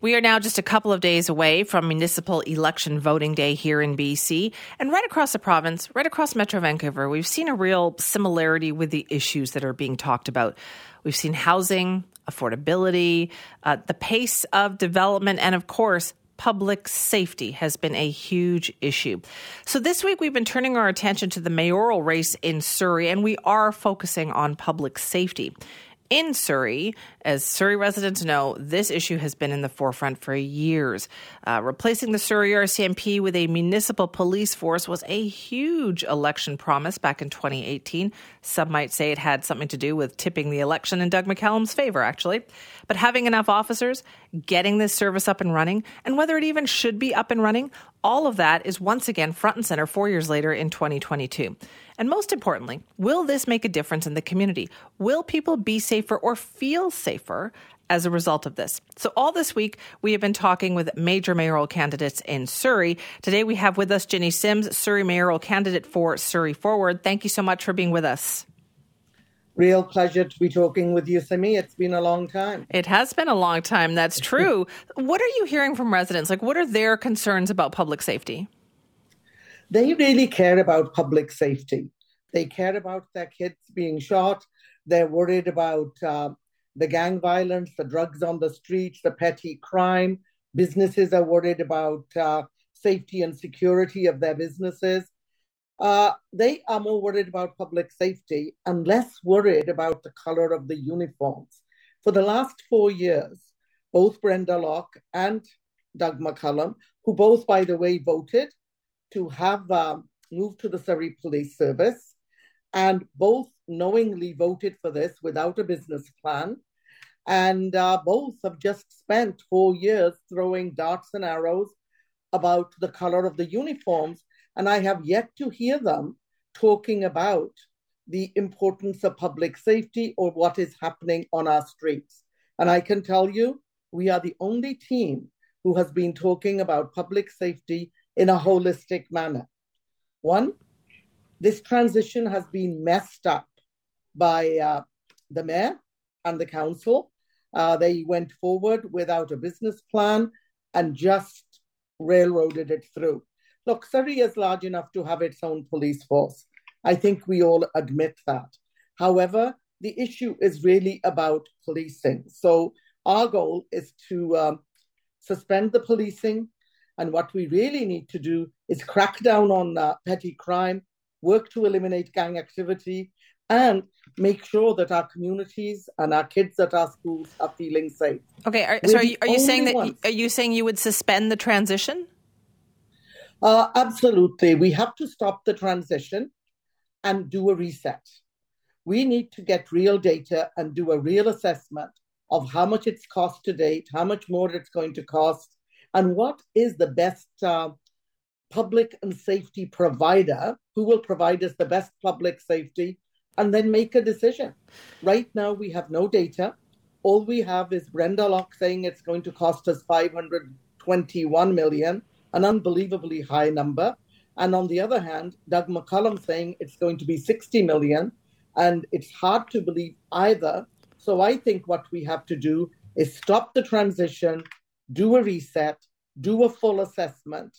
We are now just a couple of days away from municipal election voting day here in BC. And right across the province, right across Metro Vancouver, we've seen a real similarity with the issues that are being talked about. We've seen housing, affordability, uh, the pace of development, and of course, public safety has been a huge issue. So this week we've been turning our attention to the mayoral race in Surrey and we are focusing on public safety. In Surrey, as Surrey residents know, this issue has been in the forefront for years. Uh, replacing the Surrey RCMP with a municipal police force was a huge election promise back in 2018. Some might say it had something to do with tipping the election in Doug McCallum's favor, actually. But having enough officers, getting this service up and running, and whether it even should be up and running, all of that is once again front and center four years later in 2022. And most importantly, will this make a difference in the community? Will people be safer or feel safer as a result of this. So, all this week, we have been talking with major mayoral candidates in Surrey. Today, we have with us Jinny Sims, Surrey mayoral candidate for Surrey Forward. Thank you so much for being with us. Real pleasure to be talking with you, Simi. It's been a long time. It has been a long time. That's true. what are you hearing from residents? Like, what are their concerns about public safety? they really care about public safety. They care about their kids being shot. They're worried about uh, the gang violence, the drugs on the streets, the petty crime. Businesses are worried about uh, safety and security of their businesses. Uh, they are more worried about public safety and less worried about the color of the uniforms. For the last four years, both Brenda Locke and Doug McCallum, who both, by the way, voted to have uh, moved to the Surrey Police Service, and both knowingly voted for this without a business plan. And uh, both have just spent four years throwing darts and arrows about the color of the uniforms. And I have yet to hear them talking about the importance of public safety or what is happening on our streets. And I can tell you, we are the only team who has been talking about public safety in a holistic manner. One, this transition has been messed up by uh, the mayor and the council. Uh, they went forward without a business plan and just railroaded it through. Look, Surrey is large enough to have its own police force. I think we all admit that. However, the issue is really about policing. So, our goal is to um, suspend the policing, and what we really need to do is crack down on uh, petty crime, work to eliminate gang activity, and make sure that our communities and our kids at our schools are feeling safe. Okay, are, so are you, are you saying that ones. are you saying you would suspend the transition? Uh, absolutely, we have to stop the transition and do a reset. We need to get real data and do a real assessment of how much it's cost to date, how much more it's going to cost, and what is the best uh, public and safety provider who will provide us the best public safety and then make a decision. Right now, we have no data. All we have is Brenda Locke saying it's going to cost us 521 million, an unbelievably high number. And on the other hand, Doug McCallum saying it's going to be 60 million. And it's hard to believe either. So I think what we have to do is stop the transition, do a reset, do a full assessment,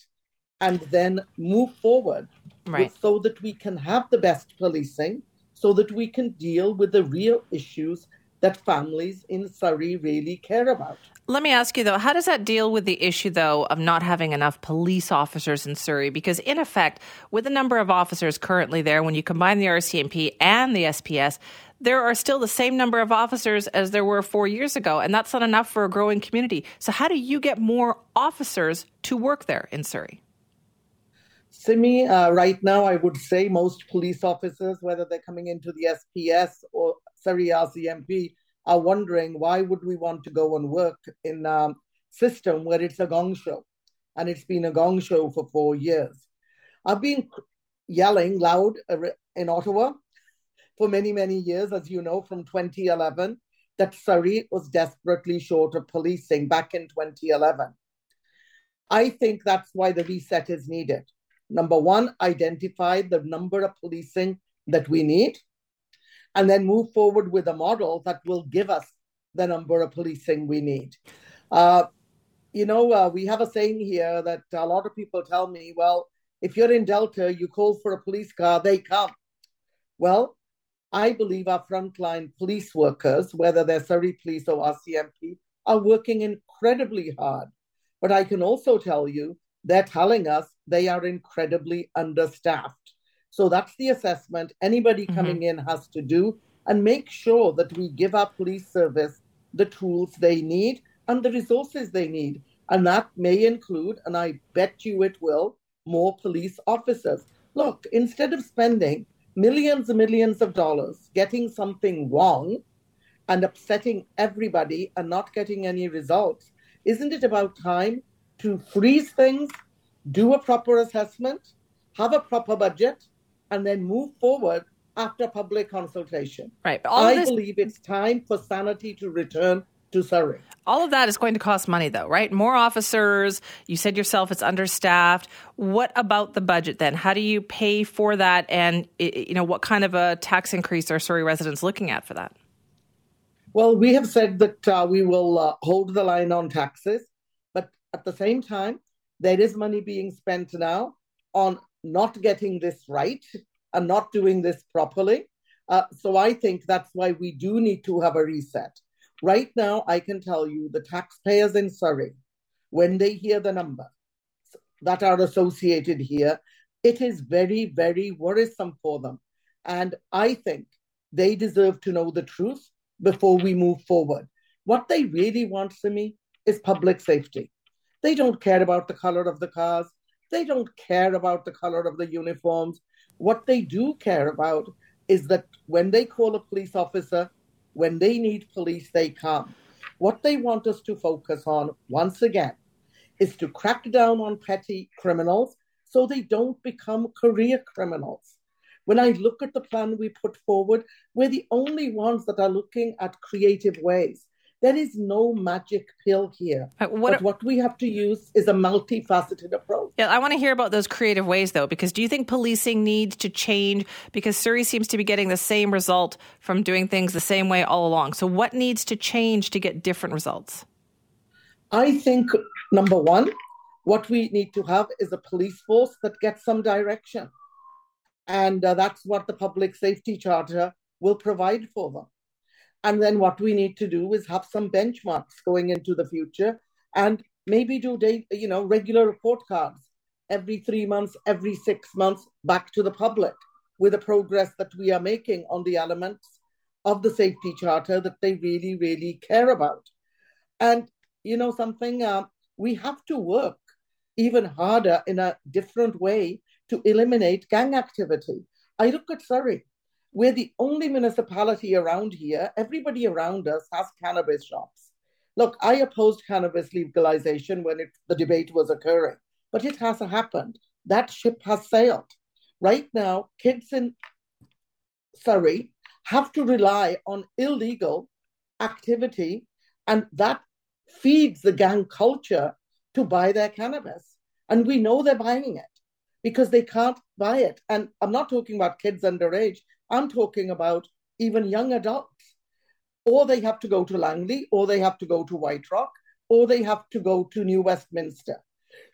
and then move forward right. so that we can have the best policing, so that we can deal with the real issues that families in Surrey really care about. Let me ask you though, how does that deal with the issue though of not having enough police officers in Surrey? Because in effect, with the number of officers currently there, when you combine the RCMP and the SPS, there are still the same number of officers as there were four years ago, and that's not enough for a growing community. So, how do you get more officers to work there in Surrey? Simi, uh, right now, I would say most police officers, whether they're coming into the SPS or Surrey RCMP, are wondering why would we want to go and work in a system where it's a gong show and it's been a gong show for four years. I've been yelling loud uh, in Ottawa for many, many years, as you know, from 2011, that Surrey was desperately short of policing back in 2011. I think that's why the reset is needed. Number one, identify the number of policing that we need, and then move forward with a model that will give us the number of policing we need. Uh, you know, uh, we have a saying here that a lot of people tell me, well, if you're in Delta, you call for a police car, they come. Well, I believe our frontline police workers, whether they're Surrey Police or RCMP, are working incredibly hard. But I can also tell you they're telling us they are incredibly understaffed. So that's the assessment anybody mm-hmm. coming in has to do and make sure that we give our police service the tools they need and the resources they need. And that may include, and I bet you it will, more police officers. Look, instead of spending millions and millions of dollars getting something wrong and upsetting everybody and not getting any results, isn't it about time to freeze things, do a proper assessment, have a proper budget, and then move forward after public consultation? Right. I this... believe it's time for sanity to return to Surrey. All of that is going to cost money, though, right? More officers. You said yourself it's understaffed. What about the budget then? How do you pay for that? And you know, what kind of a tax increase are Surrey residents looking at for that? Well, we have said that uh, we will uh, hold the line on taxes, but at the same time, there is money being spent now on not getting this right and not doing this properly. Uh, so I think that's why we do need to have a reset. Right now, I can tell you the taxpayers in Surrey, when they hear the number that are associated here, it is very, very worrisome for them. And I think they deserve to know the truth before we move forward. What they really want me is public safety. They don't care about the color of the cars. They don't care about the color of the uniforms. What they do care about is that when they call a police officer, when they need police, they come. What they want us to focus on, once again, is to crack down on petty criminals so they don't become career criminals. When I look at the plan we put forward, we're the only ones that are looking at creative ways there is no magic pill here. Uh, what, but what we have to use is a multifaceted approach. Yeah, I want to hear about those creative ways, though, because do you think policing needs to change? Because Surrey seems to be getting the same result from doing things the same way all along. So, what needs to change to get different results? I think, number one, what we need to have is a police force that gets some direction. And uh, that's what the Public Safety Charter will provide for them. And then what we need to do is have some benchmarks going into the future and maybe do day, you know, regular report cards every three months, every six months back to the public with the progress that we are making on the elements of the safety charter that they really, really care about. And you know something, uh, we have to work even harder in a different way to eliminate gang activity. I look at Surrey. We're the only municipality around here. Everybody around us has cannabis shops. Look, I opposed cannabis legalization when it, the debate was occurring, but it has happened. That ship has sailed. Right now, kids in Surrey have to rely on illegal activity, and that feeds the gang culture to buy their cannabis. And we know they're buying it because they can't buy it. And I'm not talking about kids underage. I'm talking about even young adults. Or they have to go to Langley, or they have to go to White Rock, or they have to go to New Westminster.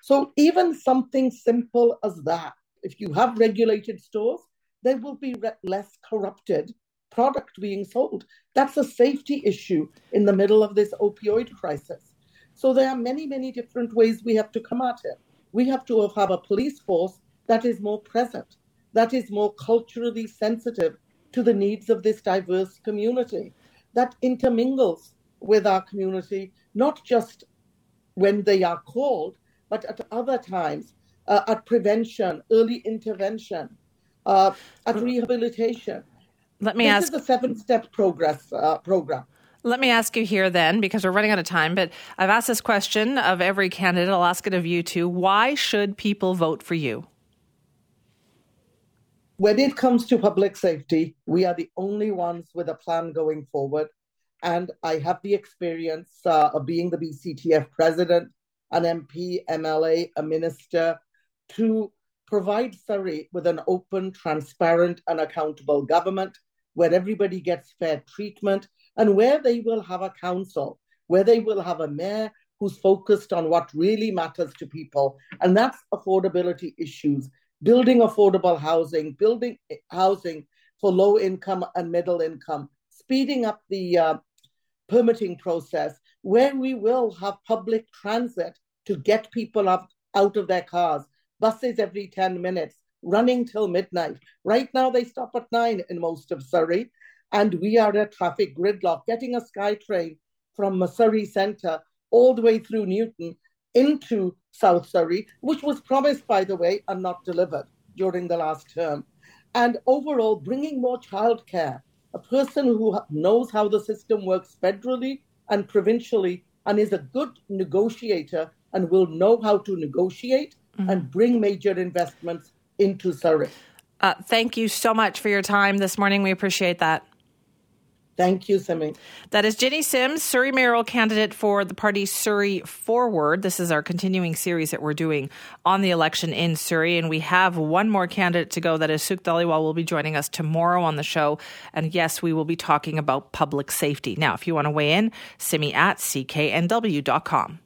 So even something simple as that, if you have regulated stores, there will be re- less corrupted product being sold. That's a safety issue in the middle of this opioid crisis. So there are many, many different ways we have to come at it. We have to have a police force that is more present that is more culturally sensitive to the needs of this diverse community, that intermingles with our community, not just when they are called, but at other times, uh, at prevention, early intervention, uh, at rehabilitation. Let me this ask. This is a seven-step progress uh, program. Let me ask you here then, because we're running out of time, but I've asked this question of every candidate. I'll ask it of you too. Why should people vote for you? When it comes to public safety, we are the only ones with a plan going forward. And I have the experience uh, of being the BCTF president, an MP, MLA, a minister, to provide Surrey with an open, transparent, and accountable government where everybody gets fair treatment and where they will have a council, where they will have a mayor who's focused on what really matters to people, and that's affordability issues, building affordable housing, building housing for low income and middle income, speeding up the uh, permitting process, where we will have public transit to get people up, out of their cars, buses every 10 minutes, running till midnight. Right now, they stop at nine in most of Surrey, and we are at traffic gridlock. Getting a SkyTrain from Surrey Centre all the way through Newton into South Surrey, which was promised, by the way, and not delivered during the last term. And overall, bringing more childcare. A person who knows how the system works federally and provincially and is a good negotiator and will know how to negotiate mm-hmm. and bring major investments into Surrey. Uh, thank you so much for your time this morning. We appreciate that. Thank you, Simi. That is Jinny Sims, Surrey mayoral candidate for the party Surrey Forward. This is our continuing series that we're doing on the election in Surrey. And we have one more candidate to go. That is Sukh Dhaliwal will be joining us tomorrow on the show. And yes, we will be talking about public safety. Now, if you want to weigh in, simi at cknw.com.